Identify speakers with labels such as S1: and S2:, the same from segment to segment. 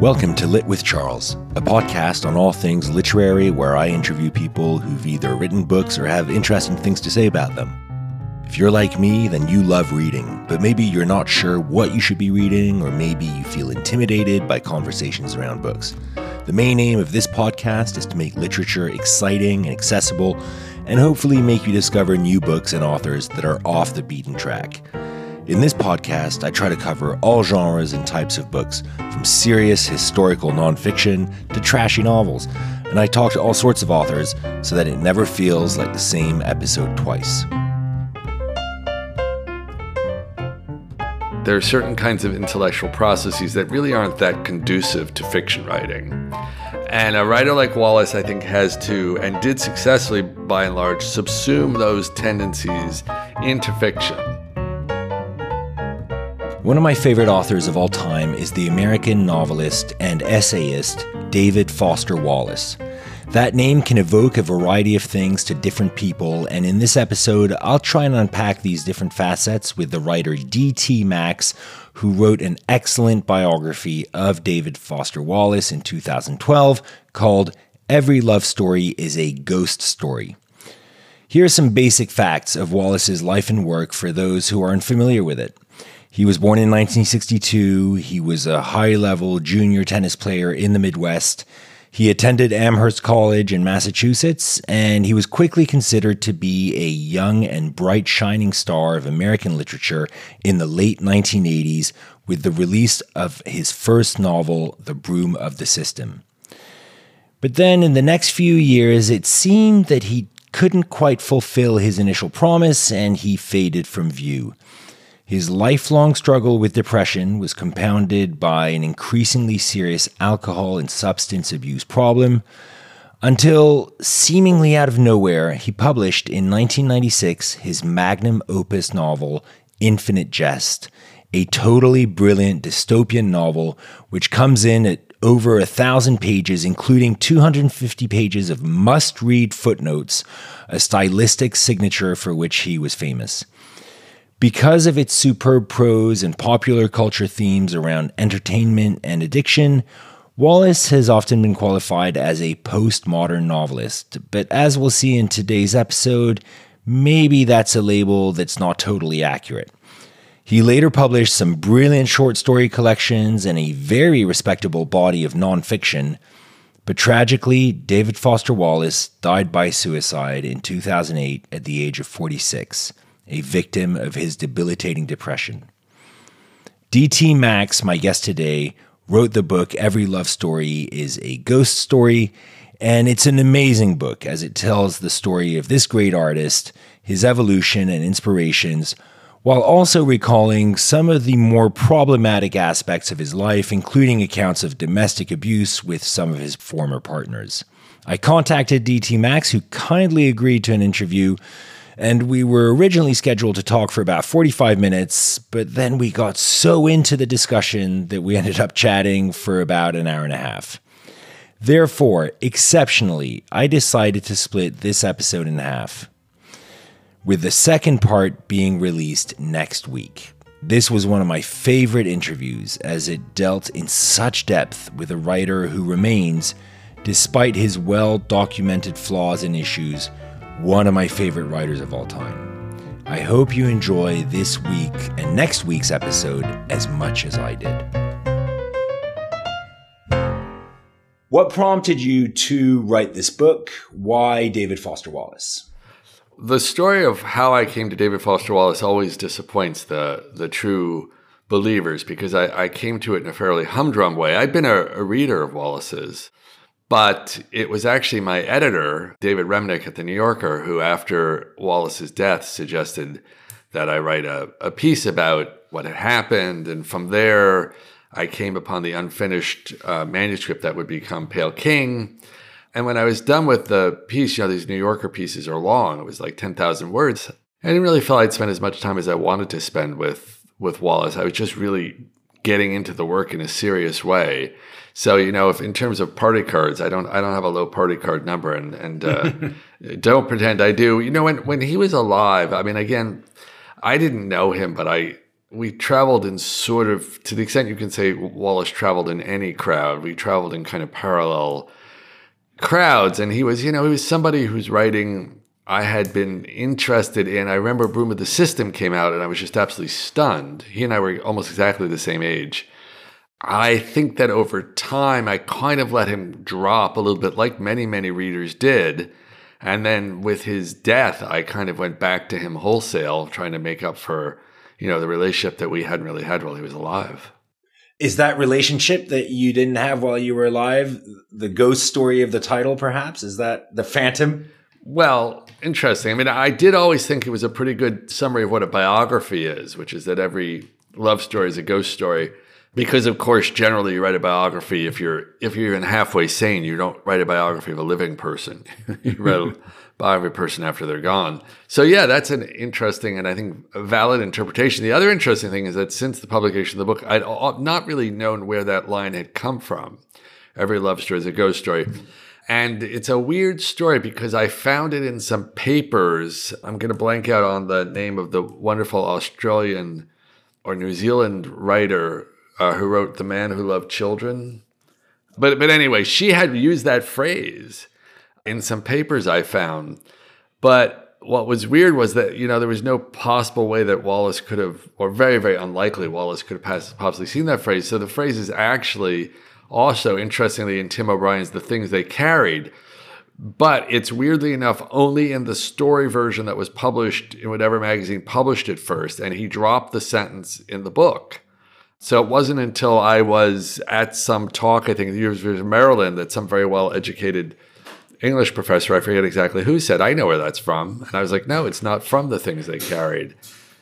S1: Welcome to Lit with Charles, a podcast on all things literary where I interview people who've either written books or have interesting things to say about them. If you're like me, then you love reading, but maybe you're not sure what you should be reading, or maybe you feel intimidated by conversations around books. The main aim of this podcast is to make literature exciting and accessible, and hopefully make you discover new books and authors that are off the beaten track. In this podcast, I try to cover all genres and types of books, from serious historical nonfiction to trashy novels, and I talk to all sorts of authors so that it never feels like the same episode twice.
S2: There are certain kinds of intellectual processes that really aren't that conducive to fiction writing. And a writer like Wallace, I think, has to, and did successfully by and large, subsume those tendencies into fiction.
S1: One of my favorite authors of all time is the American novelist and essayist David Foster Wallace. That name can evoke a variety of things to different people, and in this episode, I'll try and unpack these different facets with the writer D.T. Max, who wrote an excellent biography of David Foster Wallace in 2012 called Every Love Story is a Ghost Story. Here are some basic facts of Wallace's life and work for those who are unfamiliar with it. He was born in 1962. He was a high level junior tennis player in the Midwest. He attended Amherst College in Massachusetts, and he was quickly considered to be a young and bright shining star of American literature in the late 1980s with the release of his first novel, The Broom of the System. But then in the next few years, it seemed that he couldn't quite fulfill his initial promise and he faded from view. His lifelong struggle with depression was compounded by an increasingly serious alcohol and substance abuse problem until, seemingly out of nowhere, he published in 1996 his magnum opus novel, Infinite Jest, a totally brilliant dystopian novel which comes in at over a thousand pages, including 250 pages of must read footnotes, a stylistic signature for which he was famous. Because of its superb prose and popular culture themes around entertainment and addiction, Wallace has often been qualified as a postmodern novelist, but as we'll see in today's episode, maybe that's a label that's not totally accurate. He later published some brilliant short story collections and a very respectable body of nonfiction, but tragically, David Foster Wallace died by suicide in 2008 at the age of 46 a victim of his debilitating depression. D.T. Max, my guest today, wrote the book Every Love Story is a Ghost Story, and it's an amazing book as it tells the story of this great artist, his evolution and inspirations, while also recalling some of the more problematic aspects of his life, including accounts of domestic abuse with some of his former partners. I contacted DT Max, who kindly agreed to an interview and we were originally scheduled to talk for about 45 minutes, but then we got so into the discussion that we ended up chatting for about an hour and a half. Therefore, exceptionally, I decided to split this episode in half, with the second part being released next week. This was one of my favorite interviews as it dealt in such depth with a writer who remains, despite his well documented flaws and issues, one of my favorite writers of all time. I hope you enjoy this week and next week's episode as much as I did. What prompted you to write this book? Why David Foster Wallace?
S2: The story of how I came to David Foster Wallace always disappoints the the true believers because I, I came to it in a fairly humdrum way. I've been a, a reader of Wallace's but it was actually my editor, David Remnick at The New Yorker, who, after Wallace's death, suggested that I write a, a piece about what had happened. And from there, I came upon the unfinished uh, manuscript that would become Pale King. And when I was done with the piece, you know, these New Yorker pieces are long. It was like 10,000 words. I didn't really feel I'd spend as much time as I wanted to spend with, with Wallace. I was just really getting into the work in a serious way. So you know, if in terms of party cards, I don't I don't have a low party card number, and and uh, don't pretend I do. You know, when when he was alive, I mean, again, I didn't know him, but I we traveled in sort of, to the extent you can say Wallace traveled in any crowd, we traveled in kind of parallel crowds. And he was, you know, he was somebody who's writing I had been interested in. I remember Broom of the System came out and I was just absolutely stunned. He and I were almost exactly the same age. I think that over time, I kind of let him drop a little bit, like many, many readers did. And then with his death, I kind of went back to him wholesale, trying to make up for, you know, the relationship that we hadn't really had while he was alive.
S1: Is that relationship that you didn't have while you were alive the ghost story of the title, perhaps? Is that the phantom?
S2: Well, interesting. I mean, I did always think it was a pretty good summary of what a biography is, which is that every love story is a ghost story because of course generally you write a biography if you're if you're even halfway sane you don't write a biography of a living person. You write a biography of a person after they're gone. So yeah that's an interesting and i think valid interpretation. The other interesting thing is that since the publication of the book i'd not really known where that line had come from every love story is a ghost story. And it's a weird story because I found it in some papers. I'm going to blank out on the name of the wonderful Australian or New Zealand writer uh, who wrote The Man Who Loved Children. But, but anyway, she had used that phrase in some papers I found. But what was weird was that, you know, there was no possible way that Wallace could have, or very, very unlikely Wallace could have possibly seen that phrase. So the phrase is actually also, interestingly, in Tim O'Brien's The Things They Carried. But it's weirdly enough only in the story version that was published in whatever magazine published it first. And he dropped the sentence in the book. So it wasn't until I was at some talk, I think, at the University of Maryland, that some very well educated English professor, I forget exactly who, said, I know where that's from. And I was like, no, it's not from the things they carried.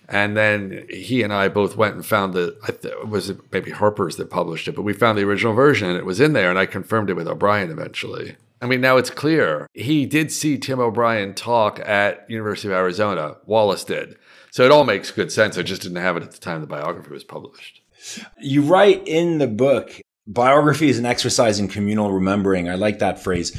S2: And then he and I both went and found the, it was maybe Harper's that published it, but we found the original version and it was in there. And I confirmed it with O'Brien eventually. I mean, now it's clear. He did see Tim O'Brien talk at University of Arizona. Wallace did. So it all makes good sense. I just didn't have it at the time the biography was published.
S1: You write in the book, biography is an exercise in communal remembering. I like that phrase.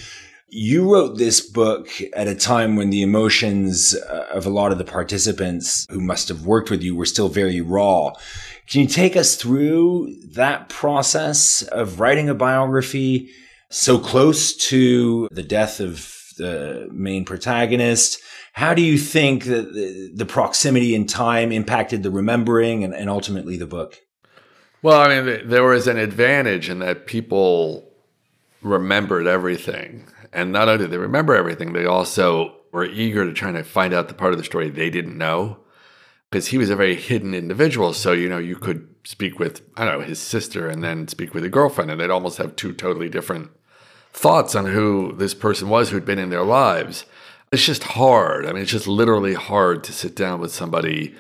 S1: You wrote this book at a time when the emotions uh, of a lot of the participants who must have worked with you were still very raw. Can you take us through that process of writing a biography so close to the death of the main protagonist? How do you think that the, proximity in time impacted the remembering and ultimately the book?
S2: Well, I mean, there was an advantage in that people remembered everything. And not only did they remember everything, they also were eager to try to find out the part of the story they didn't know. Because he was a very hidden individual. So, you know, you could speak with, I don't know, his sister and then speak with a girlfriend, and they'd almost have two totally different thoughts on who this person was who'd been in their lives. It's just hard. I mean, it's just literally hard to sit down with somebody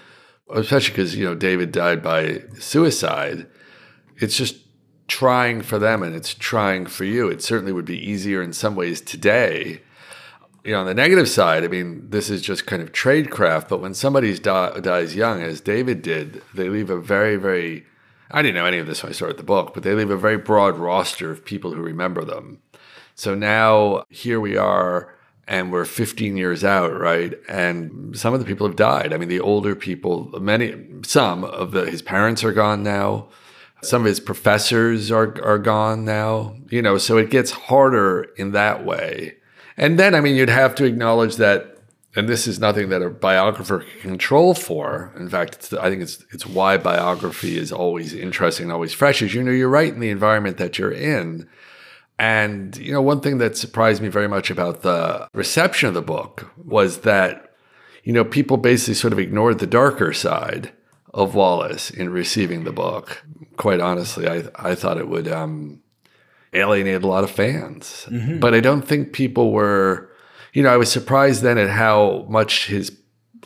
S2: especially because you know David died by suicide. It's just trying for them, and it's trying for you. It certainly would be easier in some ways today. You know, on the negative side, I mean, this is just kind of tradecraft. But when somebody di- dies young, as David did, they leave a very, very I didn't know any of this when I started the book, but they leave a very broad roster of people who remember them. So now here we are and we're 15 years out, right? And some of the people have died. I mean, the older people, many, some of the, his parents are gone now. Some of his professors are, are gone now, you know, so it gets harder in that way. And then, I mean, you'd have to acknowledge that, and this is nothing that a biographer can control for. In fact, I think it's, it's why biography is always interesting and always fresh is, you know, you're right in the environment that you're in and, you know, one thing that surprised me very much about the reception of the book was that, you know, people basically sort of ignored the darker side of Wallace in receiving the book. Quite honestly, I, I thought it would um, alienate a lot of fans. Mm-hmm. But I don't think people were, you know, I was surprised then at how much his,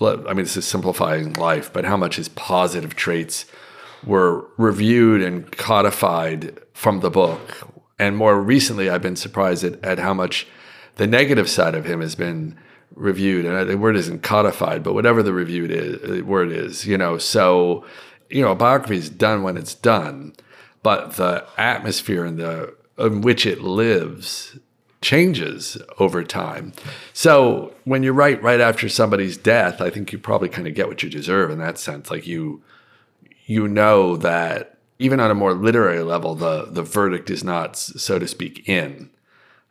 S2: I mean, this is simplifying life, but how much his positive traits were reviewed and codified from the book and more recently, I've been surprised at, at how much the negative side of him has been reviewed. And the word isn't codified, but whatever the reviewed is, word is, you know. So, you know, a biography is done when it's done, but the atmosphere and the in which it lives changes over time. So when you write right after somebody's death, I think you probably kind of get what you deserve in that sense. Like you you know that even on a more literary level, the the verdict is not, so to speak, in.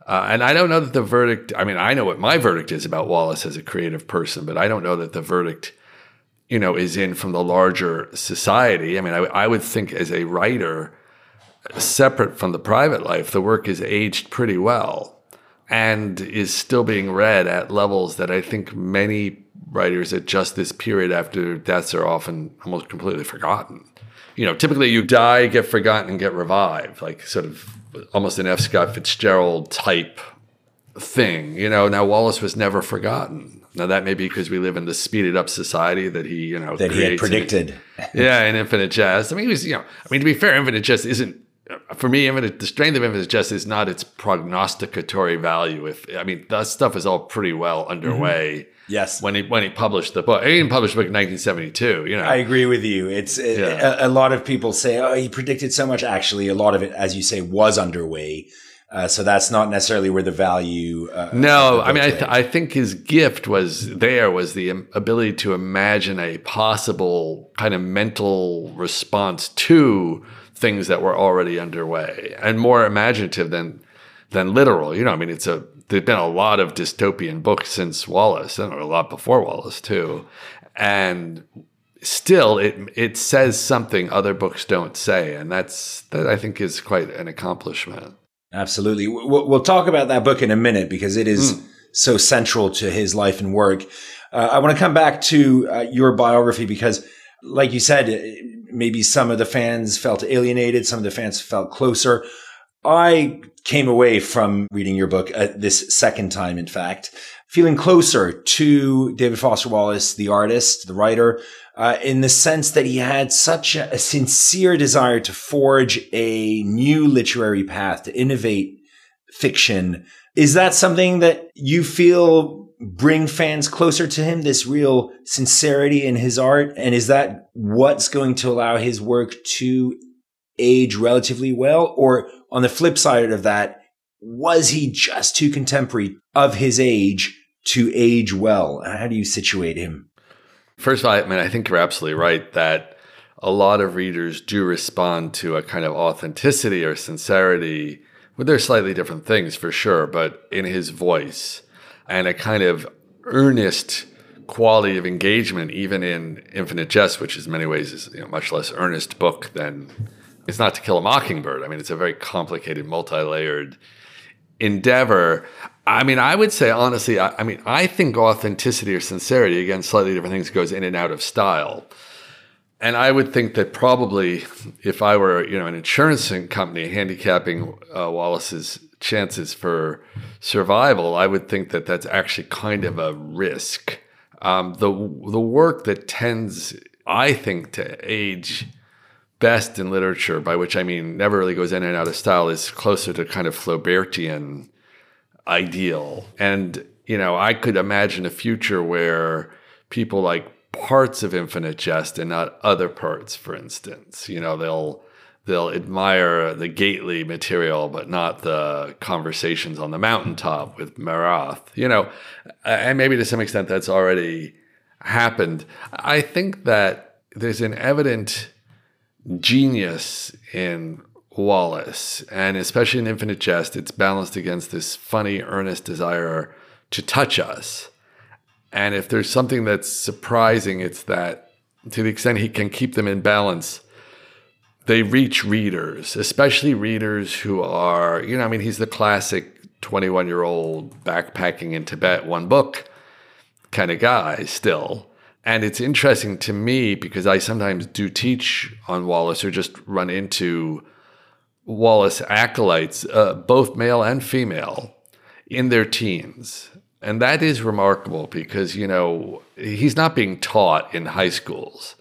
S2: Uh, and I don't know that the verdict. I mean, I know what my verdict is about Wallace as a creative person, but I don't know that the verdict, you know, is in from the larger society. I mean, I, I would think as a writer, separate from the private life, the work is aged pretty well and is still being read at levels that I think many writers at just this period after deaths are often almost completely forgotten. You know, typically you die, get forgotten, and get revived, like sort of almost an F. Scott Fitzgerald type thing. You know, now Wallace was never forgotten. Now that may be because we live in the speeded up society that he, you know,
S1: that he had predicted.
S2: yeah, in Infinite Jest. I mean, he was, you know, I mean, to be fair, Infinite Jest isn't for me. Infinite, the strength of Infinite Jest is not its prognosticatory value. If I mean, that stuff is all pretty well underway. Mm-hmm.
S1: Yes.
S2: When he when he published the book, he didn't publish the book in 1972. You know. I
S1: agree with you. It's yeah. a, a, lot of people say, "Oh, he predicted so much." Actually, a lot of it, as you say, was underway. Uh, so that's not necessarily where the value.
S2: Uh, no, I mean, I, th- I think his gift was there was the ability to imagine a possible kind of mental response to things that were already underway, and more imaginative than than literal. You know, I mean, it's a there've been a lot of dystopian books since Wallace, and a lot before Wallace too, and still it it says something other books don't say, and that's that I think is quite an accomplishment.
S1: Absolutely, we'll, we'll talk about that book in a minute because it is mm. so central to his life and work. Uh, I want to come back to uh, your biography because, like you said, maybe some of the fans felt alienated, some of the fans felt closer. I came away from reading your book uh, this second time, in fact, feeling closer to David Foster Wallace, the artist, the writer, uh, in the sense that he had such a, a sincere desire to forge a new literary path, to innovate fiction. Is that something that you feel bring fans closer to him, this real sincerity in his art? And is that what's going to allow his work to age relatively well? Or on the flip side of that, was he just too contemporary of his age to age well? How do you situate him?
S2: First of all, I mean, I think you're absolutely right that a lot of readers do respond to a kind of authenticity or sincerity. Well, they're slightly different things for sure, but in his voice and a kind of earnest quality of engagement, even in Infinite Jest, which is in many ways is you know, much less earnest book than it's not to kill a mockingbird. I mean, it's a very complicated, multi-layered endeavor. I mean, I would say honestly, I, I, mean, I think authenticity or sincerity, again, slightly different things, goes in and out of style. And I would think that probably if I were, you know, an insurance company handicapping uh, Wallace's chances for survival, I would think that that's actually kind of a risk. Um, the the work that tends, I think, to age best in literature, by which I mean never really goes in and out of style, is closer to kind of Flaubertian ideal. And, you know, I could imagine a future where people like parts of Infinite Jest and not other parts, for instance. You know, they'll they'll admire the Gately material, but not the conversations on the mountaintop with Marathe. You know, and maybe to some extent that's already happened. I think that there's an evident genius in Wallace, and especially in Infinite Jest, it's balanced against this funny, earnest desire to touch us. And if there's something that's surprising, it's that to the extent he can keep them in balance, they reach readers, especially readers who are, you know, I mean, he's the classic 21 year old backpacking in Tibet, one book kind of guy still. And it's interesting to me because I sometimes do teach on Wallace or just run into Wallace acolytes, uh, both male and female, in their teens. And that is remarkable because, you know, he's not being taught in high schools.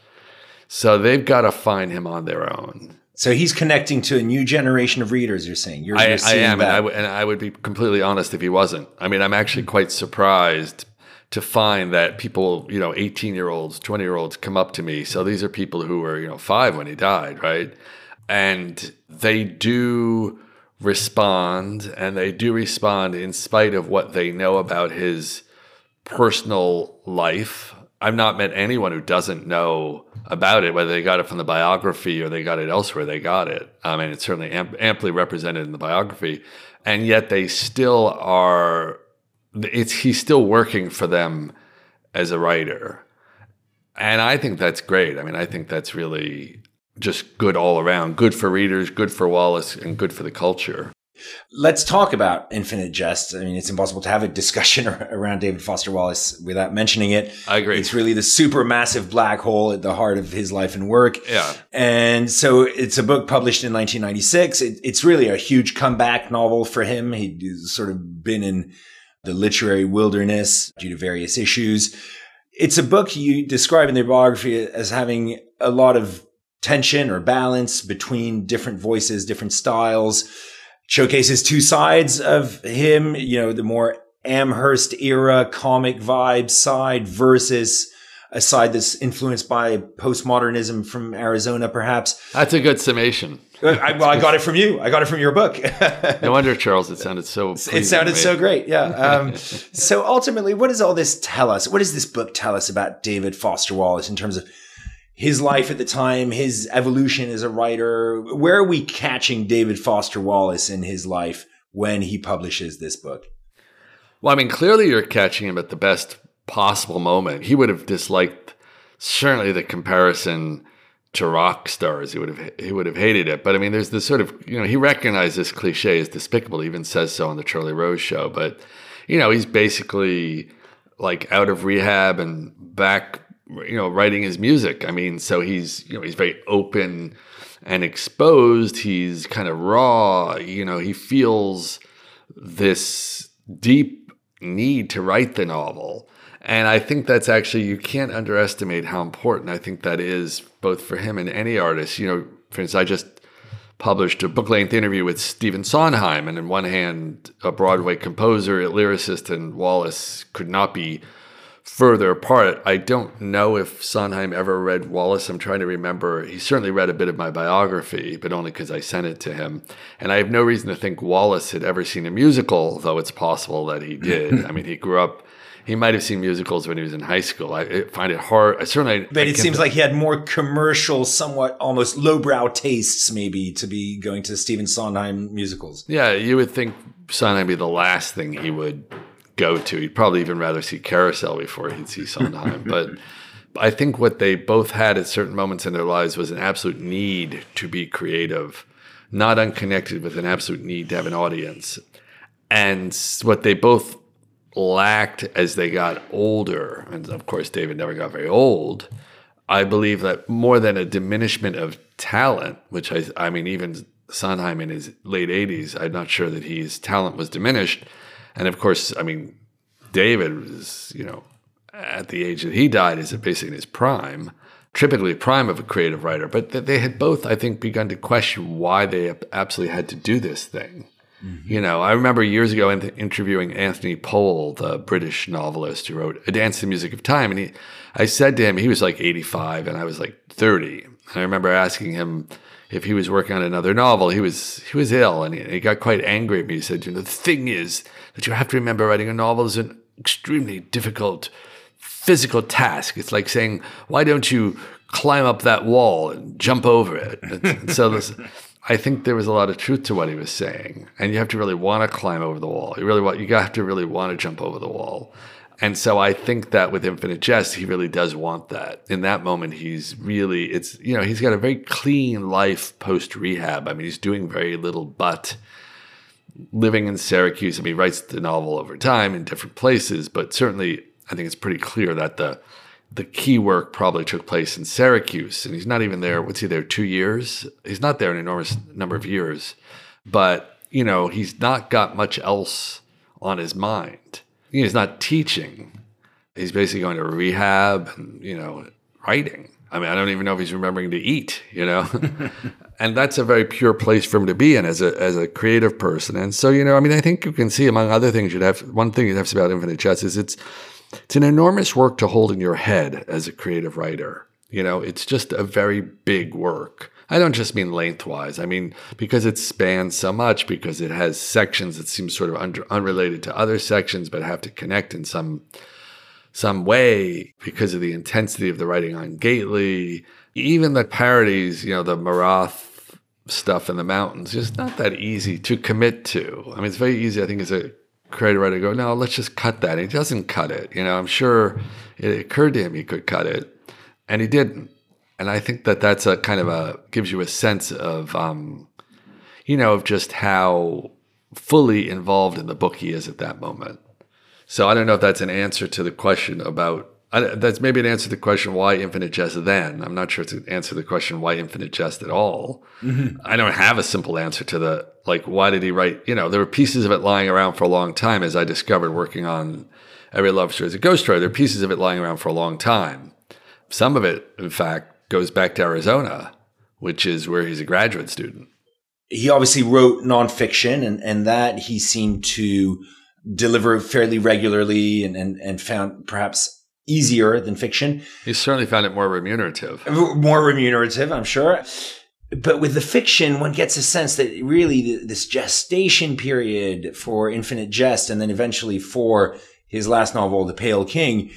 S2: So they've got to find him on their own.
S1: So he's connecting to a new generation of readers. You're saying you're,
S2: you're I, I, am, and I, w- and I would be completely honest if he wasn't. I mean, I'm actually quite surprised to find that people, you know, 18 year olds, 20 year olds come up to me. So these are people who were, you know, five when he died, right? And they do respond, and they do respond in spite of what they know about his personal life I've not met anyone who doesn't know about it, whether they got it from the biography or they got it elsewhere. They got it. I mean, it's certainly amp- amply represented in the biography, and yet they still are. It's he's still working for them as a writer, and I think that's great. I mean, I think that's really just good all around. Good for readers, good for Wallace, and good for the culture.
S1: Let's talk about Infinite Jest. I mean, it's impossible to have a discussion around David Foster Wallace without mentioning it.
S2: I agree.
S1: It's really the super massive black hole at the heart of his life and work.
S2: Yeah.
S1: And so it's a book published in 1996. It, it's really a huge comeback novel for him. He's sort of been in the literary wilderness due to various issues. It's a book you describe in the biography as having a lot of tension or balance between different voices, different styles showcases two sides of him, you know, the more Amherst era comic vibe side versus a side that's influenced by postmodernism from Arizona, perhaps.
S2: That's a good summation.
S1: Uh, I, well, I got it from you. I got it from your book.
S2: no wonder, Charles. It sounded so.
S1: It sounded so great. Yeah. Um, so ultimately, what does all this tell us? What does this book tell us about David Foster Wallace in terms of his life at the time, his evolution as a writer. Where are we catching David Foster Wallace in his life when he publishes this book?
S2: Well, I mean, clearly you're catching him at the best possible moment. He would have disliked certainly the comparison to rock stars. He would have he would have hated it. But I mean, there's this sort of you know he recognized this cliche as despicable. He even says so on the Charlie Rose show. But you know, he's basically like out of rehab and back you know writing his music i mean so he's you know he's very open and exposed he's kind of raw you know he feels this deep need to write the novel and i think that's actually you can't underestimate how important i think that is both for him and any artist you know for instance i just published a book length interview with Stephen Sondheim. And in one hand, a Broadway composer, a lyricist, and Wallace could not be further apart. I don't know if Sondheim ever read Wallace. I'm trying to remember. He certainly read a bit of my biography, but only because I sent it to him. And I have no reason to think Wallace had ever seen a musical, though it's possible that he did. I mean, he grew up. He might have seen musicals when he was in high school. I find it hard. I certainly.
S1: But it seems like he had more commercial, somewhat almost lowbrow tastes, maybe, to be going to Stephen Sondheim musicals.
S2: Yeah, you would think Sondheim would be the last thing he would go to. He'd probably even rather see Carousel before he'd see Sondheim. but I think what they both had at certain moments in their lives was an absolute need to be creative, not unconnected with an absolute need to have an audience. And what they both lacked as they got older, and of course, David never got very old. I believe that more than a diminishment of talent, which I, I mean, even Sondheim in his late 80s, I'm not sure that his talent was diminished and of course, I mean, David was, you know, at the age that he died, is basically in his prime, typically prime of a creative writer. But they had both, I think, begun to question why they absolutely had to do this thing. Mm-hmm. You know, I remember years ago interviewing Anthony Powell, the British novelist who wrote A Dance to the Music of Time. And he, I said to him, he was like 85 and I was like 30. And I remember asking him, if he was working on another novel, he was he was ill and he, he, got quite angry at me. He said, "You know, the thing is that you have to remember writing a novel is an extremely difficult physical task. It's like saying, why don't you climb up that wall and jump over it?" So this, I think there was a lot of truth to what he was saying, and you have to really want to climb over the wall. You really want you have to really want to jump over the wall. And so I think that with Infinite Jest, he really does want that. In that moment, he's really, it's, you know, he's got a very clean life post rehab. I mean, he's doing very little but living in Syracuse. I mean, he writes the novel over time in different places, but certainly I think it's pretty clear that the, the key work probably took place in Syracuse. And he's not even there, what's he there, two years? He's not there an enormous number of years. But, you know, he's not got much else on his mind he's not teaching. He's basically going to rehab and, you know, writing. I mean, I don't even know if he's remembering to eat, you know? and that's a very pure place for him to be in as a, as a creative person. And so, you know, I mean, I think you can see among other things you'd have, one thing you'd have to say about Infinite Jest is it's, it's an enormous work to hold in your head as a creative writer. You know, it's just a very big work. I don't just mean lengthwise. I mean because it spans so much, because it has sections that seem sort of under, unrelated to other sections, but have to connect in some some way because of the intensity of the writing on Gately. Even the parodies, you know, the Marathe stuff in the mountains, just not that easy to commit to. I mean, it's very easy, I think, as a creative writer go, no, let's just cut that. And he doesn't cut it. You know, I'm sure it occurred to him he could cut it, and he didn't. And I think that that's a kind of a gives you a sense of, um, you know, of just how fully involved in the book he is at that moment. So I don't know if that's an answer to the question about. That's maybe an answer to the question why infinite jest then. I'm not sure it's an answer to the question why infinite jest at all. Mm-hmm. I don't have a simple answer to the like why did he write? You know, there were pieces of it lying around for a long time, as I discovered working on Every Love Story as a Ghost Story. There are pieces of it lying around for a long time. Some of it, in fact, goes back to Arizona, which is where he's a graduate student
S1: he obviously wrote nonfiction and, and that he seemed to deliver fairly regularly and, and, and found perhaps easier than fiction.
S2: He certainly found it more remunerative.
S1: More remunerative, I'm sure. But with the fiction, one gets a sense that really this gestation period for Infinite Jest and then eventually for his last novel, The Pale King,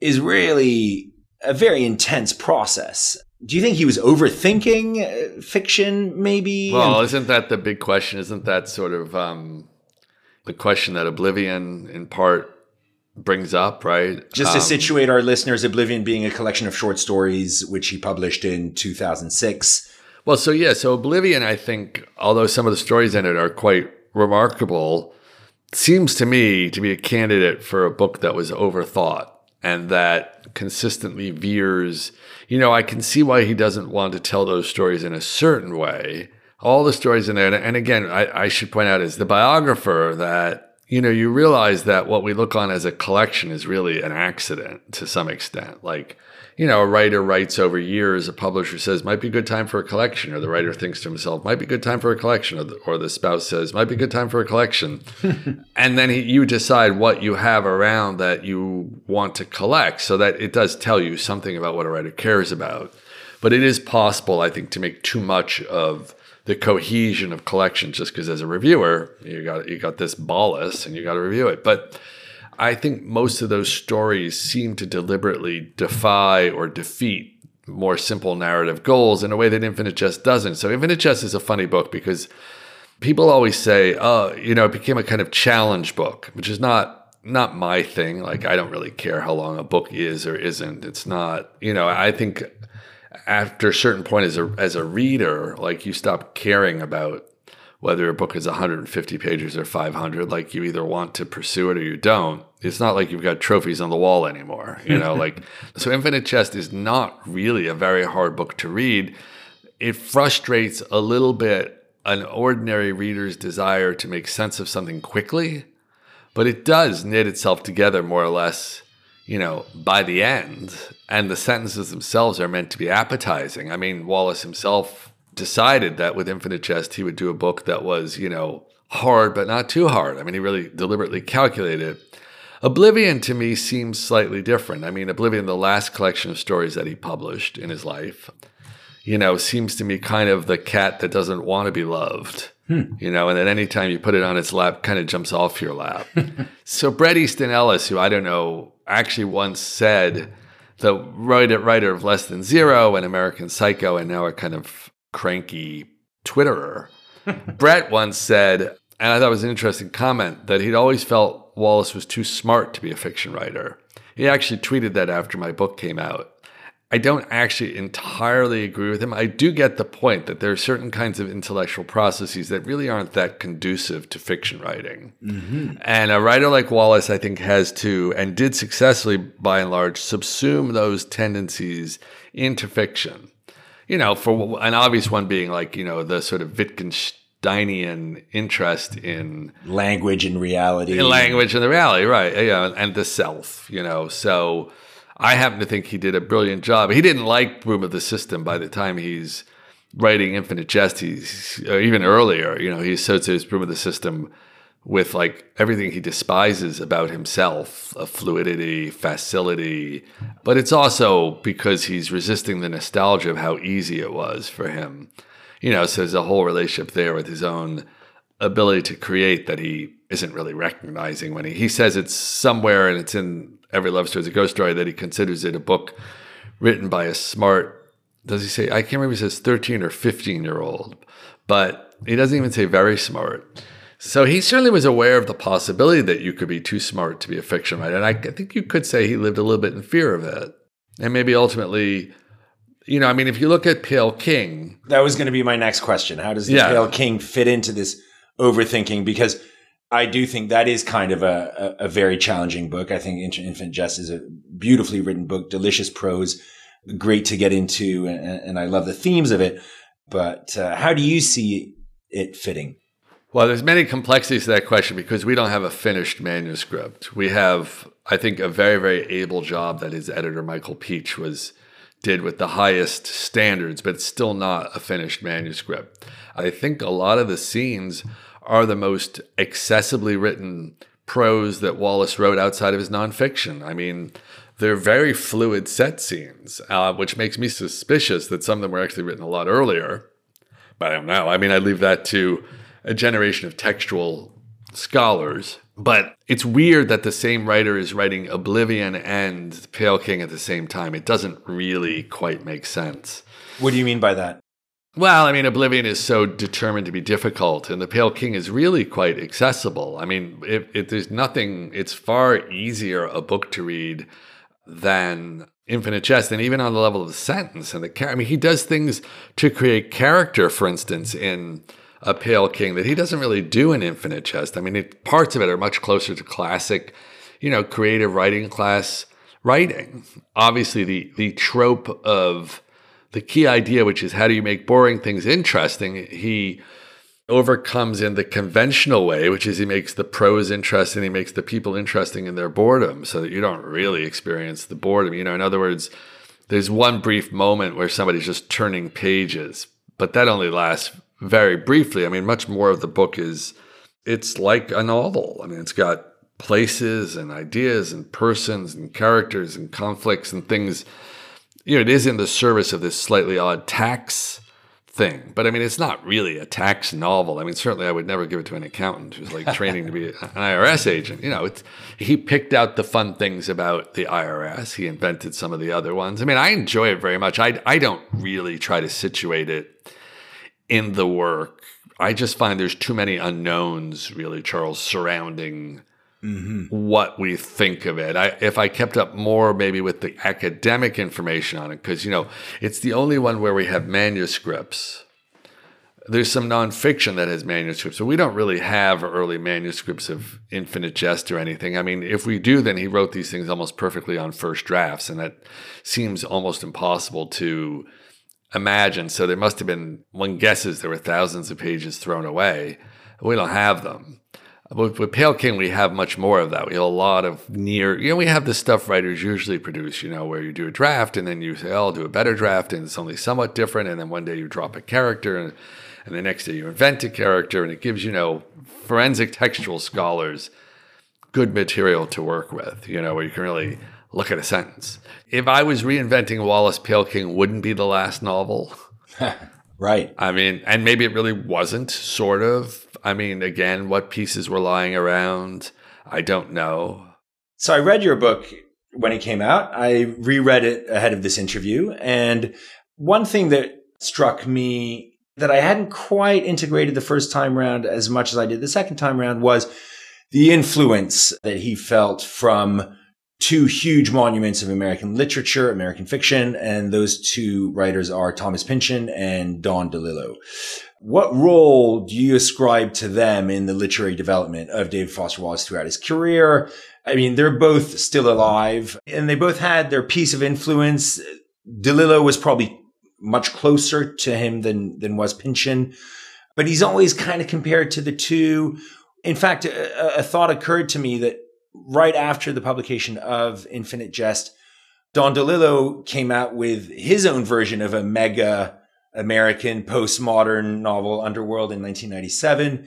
S1: is really a very intense process do you think he was overthinking uh, fiction maybe
S2: well and- isn't that the big question isn't that sort of um, the question that oblivion in part brings up right?
S1: Just um, to situate our listeners oblivion being a collection of short stories which he published in 2006
S2: well so yeah so oblivion i think although some of the stories in it are quite remarkable seems to me to be a candidate for a book that was overthought and that consistently veers. You know, I can see why he doesn't want to tell those stories in a certain way. All the stories in there, and again, I, I should point out as the biographer that you know, you realize that what we look on as a collection is really an accident to some extent. Like, you know, a writer writes over years, a publisher says, might be a good time for a collection, or the writer thinks to himself, might be a good time for a collection, or the, or the spouse says, might be a good time for a collection. and then he, you decide what you have around that you want to collect so that it does tell you something about what a writer cares about. But it is possible, I think, to make too much of the cohesion of collections just because as a reviewer, you got you got this bolus and you got to review it. But I think most of those stories seem to deliberately defy or defeat more simple narrative goals in a way that Infinite Jest doesn't. So Infinite Jest is a funny book because people always say, "Oh, you know, it became a kind of challenge book," which is not not my thing. Like I don't really care how long a book is or isn't. It's not, you know, I think after a certain point as a as a reader, like you stop caring about whether a book is 150 pages or 500 like you either want to pursue it or you don't. It's not like you've got trophies on the wall anymore you know like so infinite jest is not really a very hard book to read. It frustrates a little bit an ordinary reader's desire to make sense of something quickly but it does knit itself together more or less you know by the end and the sentences themselves are meant to be appetizing i mean wallace himself decided that with Infinite Jest, he would do a book that was, you know, hard, but not too hard. I mean, he really deliberately calculated. Oblivion to me seems slightly different. I mean, Oblivion, the last collection of stories that he published in his life, you know, seems to me kind of the cat that doesn't want to be loved. Hmm. You know, and then anytime you put it on its lap, kind of jumps off your lap. so Bret Easton Ellis, who I don't know, actually once said the writer, writer of Less Than Zero and American Psycho, and now a kind of cranky Twitterer. Bret once said, and I thought it was an interesting comment, that he'd always felt Wallace was too smart to be a fiction writer. He actually tweeted that after my book came out. I don't actually entirely agree with him. I do get the point that there are certain kinds of intellectual processes that really aren't that conducive to fiction writing. Mm-hmm. And a writer like Wallace, I think, has to, and did successfully by and large, subsume those tendencies into fiction you know, for an obvious one being like, you know, the sort of Wittgensteinian interest in
S1: language and reality.
S2: In language and the reality, right. Yeah, and the self, you know. So I happen to think he did a brilliant job. He didn't like Broom of the System by the time he's writing Infinite Jest. He's uh, even earlier, you know, he associates Broom of the System with like everything he despises about himself a fluidity, facility. But it's also because he's resisting the nostalgia of how easy it was for him. You know, so there's a whole relationship there with his own ability to create that he isn't really recognizing when he, he says it's somewhere and it's in every love story is a ghost story that he considers it a book written by a smart does he say i can't remember if he says 13 or 15 year old but he doesn't even say very smart so he certainly was aware of the possibility that you could be too smart to be a fiction writer and i, I think you could say he lived a little bit in fear of it and maybe ultimately you know, I mean, if you look at Pale King,
S1: that was going to be my next question. How does the yeah. Pale King fit into this overthinking? Because I do think that is kind of a, a, a very challenging book. I think Infinite Jest is a beautifully written book, delicious prose, great to get into, and, and I love the themes of it. But uh, how do you see it fitting?
S2: Well, there's many complexities to that question because we don't have a finished manuscript. We have, I think, a very, very able job that his editor Michael Pietsch was did with the highest standards, but it's still not a finished manuscript. I think a lot of the scenes are the most accessibly written prose that Wallace wrote outside of his nonfiction. I mean, they're very fluid set scenes, uh, which makes me suspicious that some of them were actually written a lot earlier. But I don't know. I mean, I leave that to a generation of textual scholars. But it's weird that the same writer is writing Oblivion and Pale King at the same time. It doesn't really quite make sense.
S1: What do you mean by that?
S2: Well, I mean, Oblivion is so determined to be difficult, and The Pale King is really quite accessible. I mean, if, there's nothing, it's far easier a book to read than Infinite Jest, and even on the level of the sentence and the. character. I mean, he does things to create character. For instance, in a Pale King that he doesn't really do in Infinite Jest. I mean, it, parts of it are much closer to classic, you know, creative writing class writing. Obviously, the the trope of the key idea, which is how do you make boring things interesting, he overcomes in the conventional way, which is he makes the prose interesting, he makes the people interesting in their boredom, so that you don't really experience the boredom. You know, in other words, there's one brief moment where somebody's just turning pages, but that only lasts very briefly. I mean, much more of the book is it's like a novel. I mean, it's got places and ideas and persons and characters and conflicts and things. You know, it is in the service of this slightly odd tax thing. But I mean, it's not really a tax novel. I mean, certainly I would never give it to an accountant who's like training to be an IRS agent. You know, it's, he picked out the fun things about the IRS. He invented some of the other ones. I mean, I enjoy it very much. I, I don't really try to situate it in the work. I just find there's too many unknowns, really, Charles, surrounding mm-hmm. what we think of it. I, if I kept up more, maybe with the academic information on it, because you know it's the only one where we have manuscripts. There's some nonfiction that has manuscripts, so we don't really have early manuscripts of Infinite Jest or anything. I mean, if we do, then he wrote these things almost perfectly on first drafts, and that seems almost impossible to imagine. So there must have been, one guesses there were thousands of pages thrown away. We don't have them. With, with Pale King, we have much more of that. We have a lot of near, you know, we have the stuff writers usually produce, you know, where you do a draft and then you say, oh, I'll do a better draft and it's only somewhat different. And then one day you drop a character and, and the next day you invent a character and it gives, you know, forensic textual scholars good material to work with, you know, where you can really look at a sentence. If I was reinventing Wallace Pale King, wouldn't be the last novel.
S1: right.
S2: I mean, and maybe it really wasn't, sort of. I mean, again, what pieces were lying around? I don't know.
S1: So I read your book when it came out. I reread it ahead of this interview. And one thing that struck me that I hadn't quite integrated the first time around as much as I did the second time around was the influence that he felt from two huge monuments of American literature, American fiction, and those two writers are Thomas Pynchon and Don DeLillo. What role do you ascribe to them in the literary development of David Foster Wallace throughout his career? I mean, they're both still alive and they both had their piece of influence. DeLillo was probably much closer to him than, than was Pynchon, but he's always kind of compared to the two. In fact, a, a thought occurred to me that right after the publication of Infinite Jest, Don DeLillo came out with his own version of a mega American postmodern novel, Underworld, in 1997.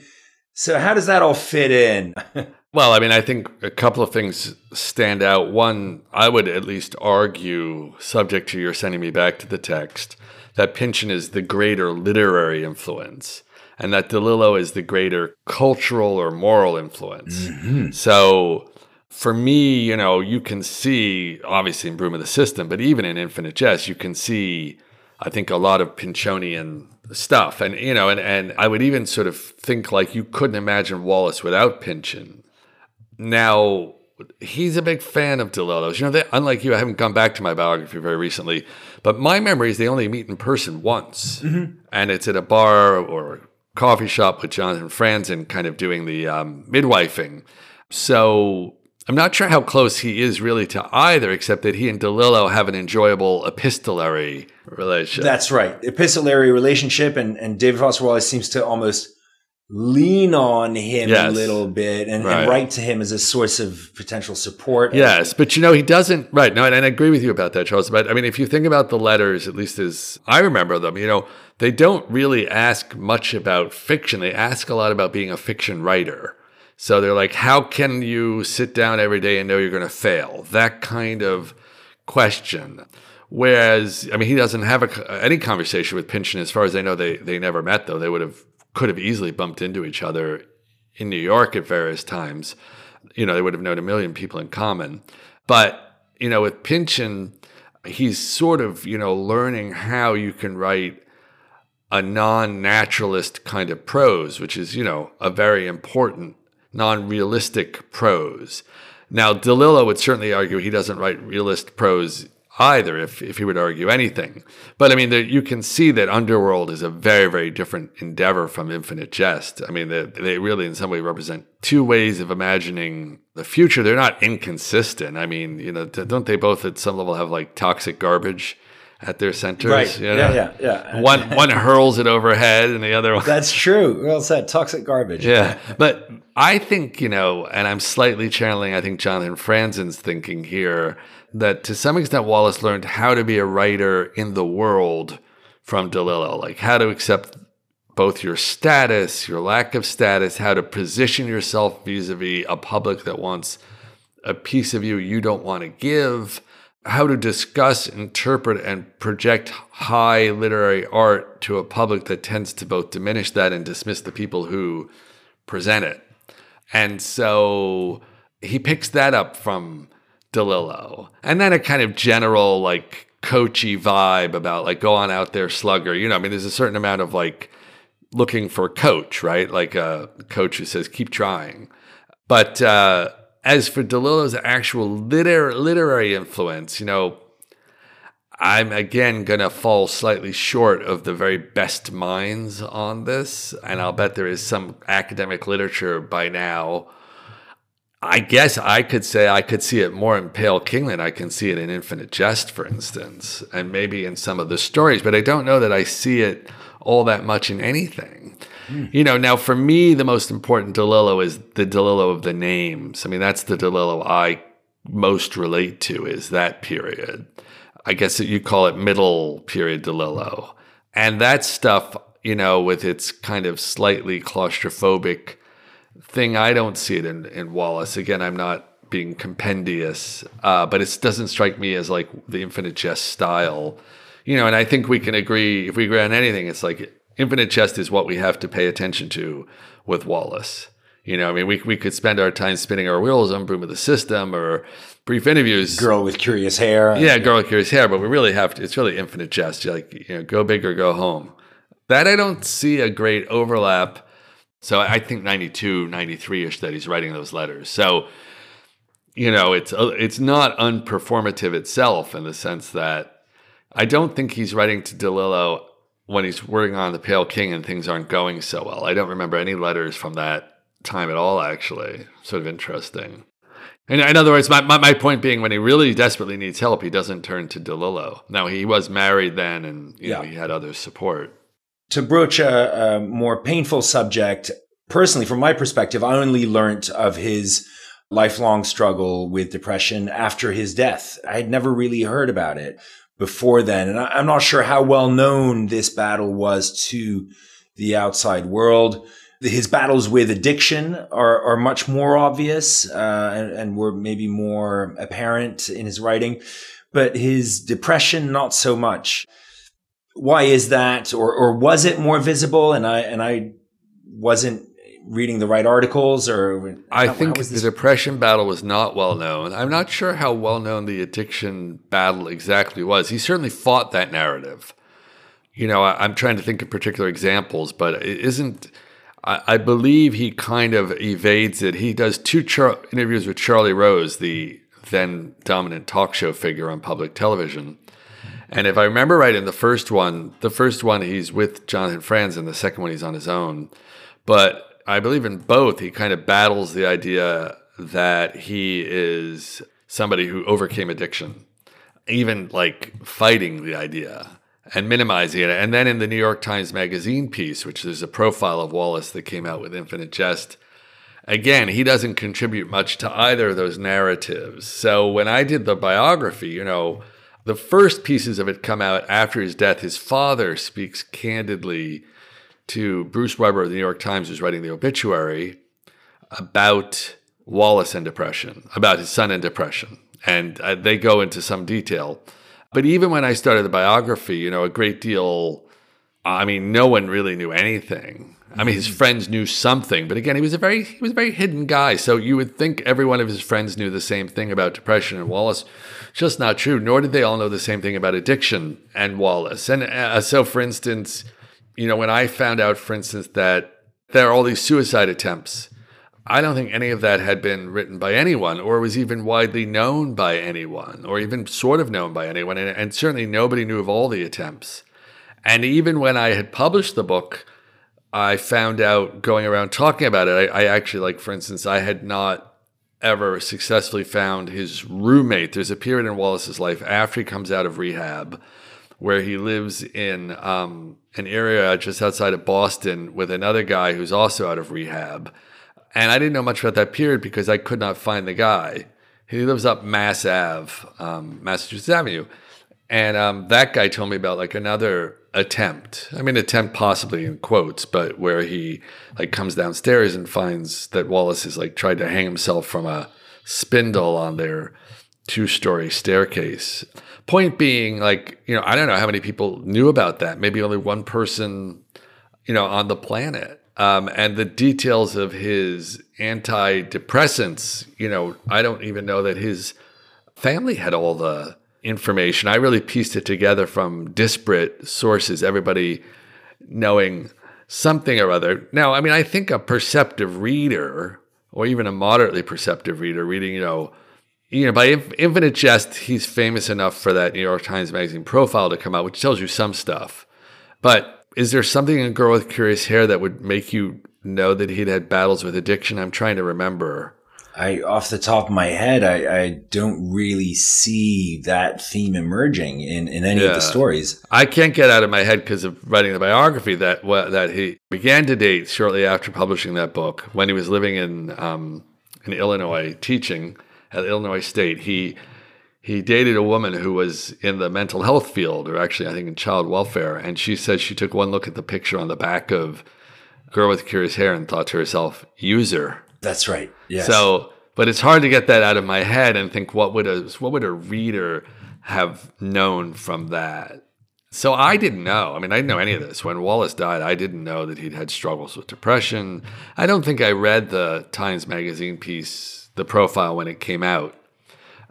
S1: So, how does that all fit in?
S2: well, I mean, I think a couple of things stand out. One, I would at least argue, subject to your sending me back to the text, that Pynchon is the greater literary influence. and that DeLillo is the greater cultural or moral influence. Mm-hmm. So for me, you know, you can see obviously in Broom of the System, but even in Infinite Jest, you can see, I think, a lot of Pynchonian stuff. And, you know, and, and I would even sort of think like you couldn't imagine Wallace without Pynchon. Now, he's a big fan of DeLillo's. You know, they, unlike you, I haven't gone back to my biography very recently, but my memory is they only meet in person once. Mm-hmm. And it's at a bar or coffee shop with Jonathan Franzen kind of doing the um, midwifing. So I'm not sure how close he is really to either, except that he and DeLillo have an enjoyable epistolary relationship.
S1: That's right. Epistolary relationship, and, and David Foster Wallace seems to almost lean on him yes. a little bit and, right. and, write to him as a source of potential support.
S2: Yes, but you know, he doesn't, right. No, and, and I agree with you about that, Charles. But I mean, if you think about the letters, at least as I remember them, you know, they don't really ask much about fiction. They ask a lot about being a fiction writer. So they're like, how can you sit down every day and know you're going to fail? That kind of question. Whereas, I mean, he doesn't have a, any conversation with Pynchon. As far as I know, they, they never met, though. They would have, could have easily bumped into each other in New York at various times. You know, they would have known a million people in common. But, you know, with Pynchon, he's sort of, you know, learning how you can write a non naturalist kind of prose, which is, you know, a very important non realistic prose. Now, DeLillo would certainly argue he doesn't write realist prose either, if, if he would argue anything. But I mean, the, you can see that Underworld is a very, very different endeavor from Infinite Jest. I mean, they, they really, in some way, represent two ways of imagining the future. They're not inconsistent. I mean, you know, don't they both at some level have like toxic garbage? At their centers.
S1: Right. You know? Yeah, yeah, yeah.
S2: One one hurls it overhead, and the other one.
S1: That's true. Well said. Toxic garbage.
S2: Yeah, but I think you know, and I'm slightly channeling. I think Jonathan Franzen's thinking here that to some extent Wallace learned how to be a writer in the world from DeLillo, like how to accept both your status, your lack of status, how to position yourself vis-a-vis a public that wants a piece of you you don't want to give how to discuss, interpret, and project high literary art to a public that tends to both diminish that and dismiss the people who present it. And so he picks that up from DeLillo. And then a kind of general, like, coachy vibe about, like, go on out there, slugger. You know, I mean, there's a certain amount of, like, looking for coach, right? Like a coach who says, keep trying. But, uh, as for DeLillo's actual liter- literary influence, you know, I'm again going to fall slightly short of the very best minds on this. And I'll bet there is some academic literature by now. I guess I could say I could see it more in Pale King than I can see it in Infinite Jest, for instance, and maybe in some of the stories, but I don't know that I see it all that much in anything. You know, now for me, the most important DeLillo is the DeLillo of the names. I mean, that's the DeLillo I most relate to is that period. I guess you call it middle period DeLillo. And that stuff, you know, with its kind of slightly claustrophobic thing, I don't see it in, in Wallace. Again, I'm not being compendious, uh, but it doesn't strike me as like the Infinite Jest style. You know, and I think we can agree, if we agree on anything, it's like Infinite Jest is what we have to pay attention to with Wallace. You know, I mean, we, we could spend our time spinning our wheels on Broom of the System or brief interviews.
S1: Girl with curious hair.
S2: Yeah, girl with curious hair, but we really have to, it's really Infinite Jest. You're like, you know, go big or go home. That I don't see a great overlap. So I think 92, 93 ish that he's writing those letters. So, you know, it's, uh, it's not unperformative itself in the sense that I don't think he's writing to DeLillo when he's working on the Pale King and things aren't going so well. I don't remember any letters from that time at all, actually. Sort of interesting. And in other words, my, my, my, point being, when he really desperately needs help, he doesn't turn to DeLillo. Now, he was married then and you yeah. know, he had other support.
S1: To broach a, a more painful subject, personally, from my perspective, I only learnt of his lifelong struggle with depression after his death. I had never really heard about it before then. And I, am not sure how well known this battle was to the outside world. His battles with addiction are, are much more obvious uh, and, and were maybe more apparent in his writing, but his depression not so much. Why is that, or or was it more visible? And I and I wasn't reading the right articles or
S2: I think the depression battle was not well known. I'm not sure how well known the addiction battle exactly was. He certainly fought that narrative. You know, I, am trying to think of particular examples, but it isn't. I, I believe he kind of evades it. He does two char- interviews with Charlie Rose, the then dominant talk show figure on public television. And if I remember right, in the first one, the first one he's with Jonathan Franz, and the second one he's on his own. But I believe in both, he kind of battles the idea that he is somebody who overcame addiction, even like fighting the idea and minimizing it. And then in the New York Times Magazine piece, which there's a profile of Wallace that came out with Infinite Jest, again, he doesn't contribute much to either of those narratives. So when I did the biography, you know, the first pieces of it come out after his death. His father speaks candidly to Bruce Weber of the New York Times, who's writing the obituary, about Wallace and depression, about his son and depression. And uh, they go into some detail. But even when I started the biography, you know, a great deal, I mean, no one really knew anything. I mean, his mm-hmm. friends knew something, but again, he was a very he was a very hidden guy. So you would think every one of his friends knew the same thing about depression and Wallace. Just not true. Nor did they all know the same thing about addiction and Wallace. And uh, so, for instance, you know, when I found out, for instance, that there are all these suicide attempts I don't think any of that had been written by anyone or was even widely known by anyone or even sort of known by anyone. And, and, certainly nobody knew of all the attempts. And even when I had published the book, I found out going around talking about it. I, I actually, like, for instance, I had not ever successfully found his roommate. There's a period in Wallace's life after he comes out of rehab where he lives in um, an area just outside of Boston with another guy who's also out of rehab and I didn't know much about that period because I could not find the guy. He lives up Mass Ave, um, Massachusetts Avenue. And um, that guy told me about like another attempt. I mean, attempt possibly in quotes, but where he like comes downstairs and finds that Wallace has like tried to hang himself from a spindle on their two story staircase. Point being, like, you know, I don't know how many people knew about that. Maybe only one person, you know, on the planet um, and the details of his antidepressants, you know, I don't even know that his family had all the information. I really pieced it together from disparate sources, everybody knowing something or other. Now, I mean, I think a perceptive reader, or even a moderately perceptive reader, reading, you know, you know, by Infinite Jest, he's famous enough for that New York Times Magazine profile to come out, which tells you some stuff. But is there something in Girl with Curious Hair that would make you know that he'd had battles with addiction? I'm trying to remember.
S1: I, off the top of my head, I, I don't really see that theme emerging in, in any yeah. of the stories.
S2: I can't get out of my head because of writing the biography that well, that he began to date shortly after publishing that book when he was living in um, in Illinois teaching at Illinois State. He he dated a woman who was in the mental health field, or actually, I think in child welfare. And she says she took one look at the picture on the back of Girl with Curious Hair and thought to herself, user.
S1: That's right. Yes.
S2: So, but it's hard to get that out of my head and think what would a what would a reader have known from that. So I didn't know. I mean, I didn't know any of this. When Wallace died, I didn't know that he'd had struggles with depression. I don't think I read the Times Magazine piece, the profile when it came out.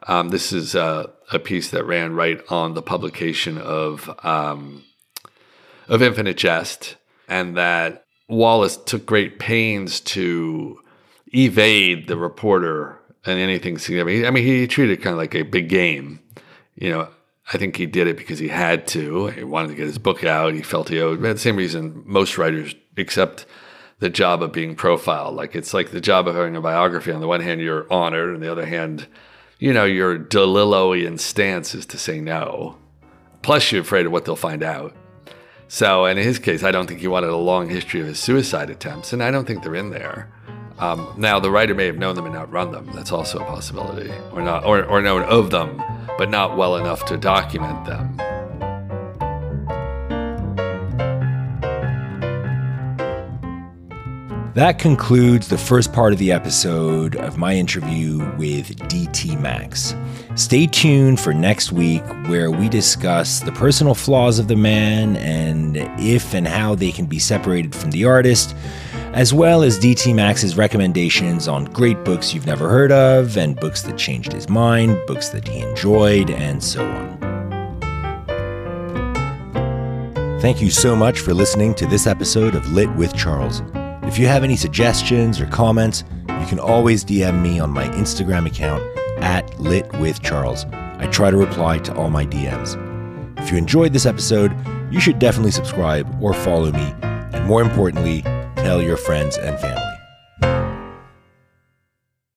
S2: Um, this is a, a, piece that ran right on the publication of um, of Infinite Jest, and that Wallace took great pains to evade the reporter and anything significant. I mean, he treated it kind of like a big game. You know, I think he did it because he had to. He wanted to get his book out. He felt he owed. the same reason most writers accept the job of being profiled. Like it's like the job of having a biography. On the one hand, you're honored, on the other hand, you know, your DeLilloian stance is to say no. Plus, you're afraid of what they'll find out. So, in his case, I don't think he wanted a long history of his suicide attempts, and I don't think they're in there. Um, now, the writer may have known them and not run them. That's also a possibility, or not, or, or known of them, but not well enough to document them.
S1: That concludes the first part of the episode of my interview with DT Max. Stay tuned for next week where we discuss the personal flaws of the man and if and how they can be separated from the artist. as well as DT Max's recommendations on great books you've never heard of, and books that changed his mind, books that he enjoyed, and so on. Thank you so much for listening to this episode of Lit with Charles. If you have any suggestions or comments, you can always DM me on my Instagram account at Lit with Charles. I try to reply to all my DMs. If you enjoyed this episode, you should definitely subscribe or follow me, and more importantly, tell your friends and family.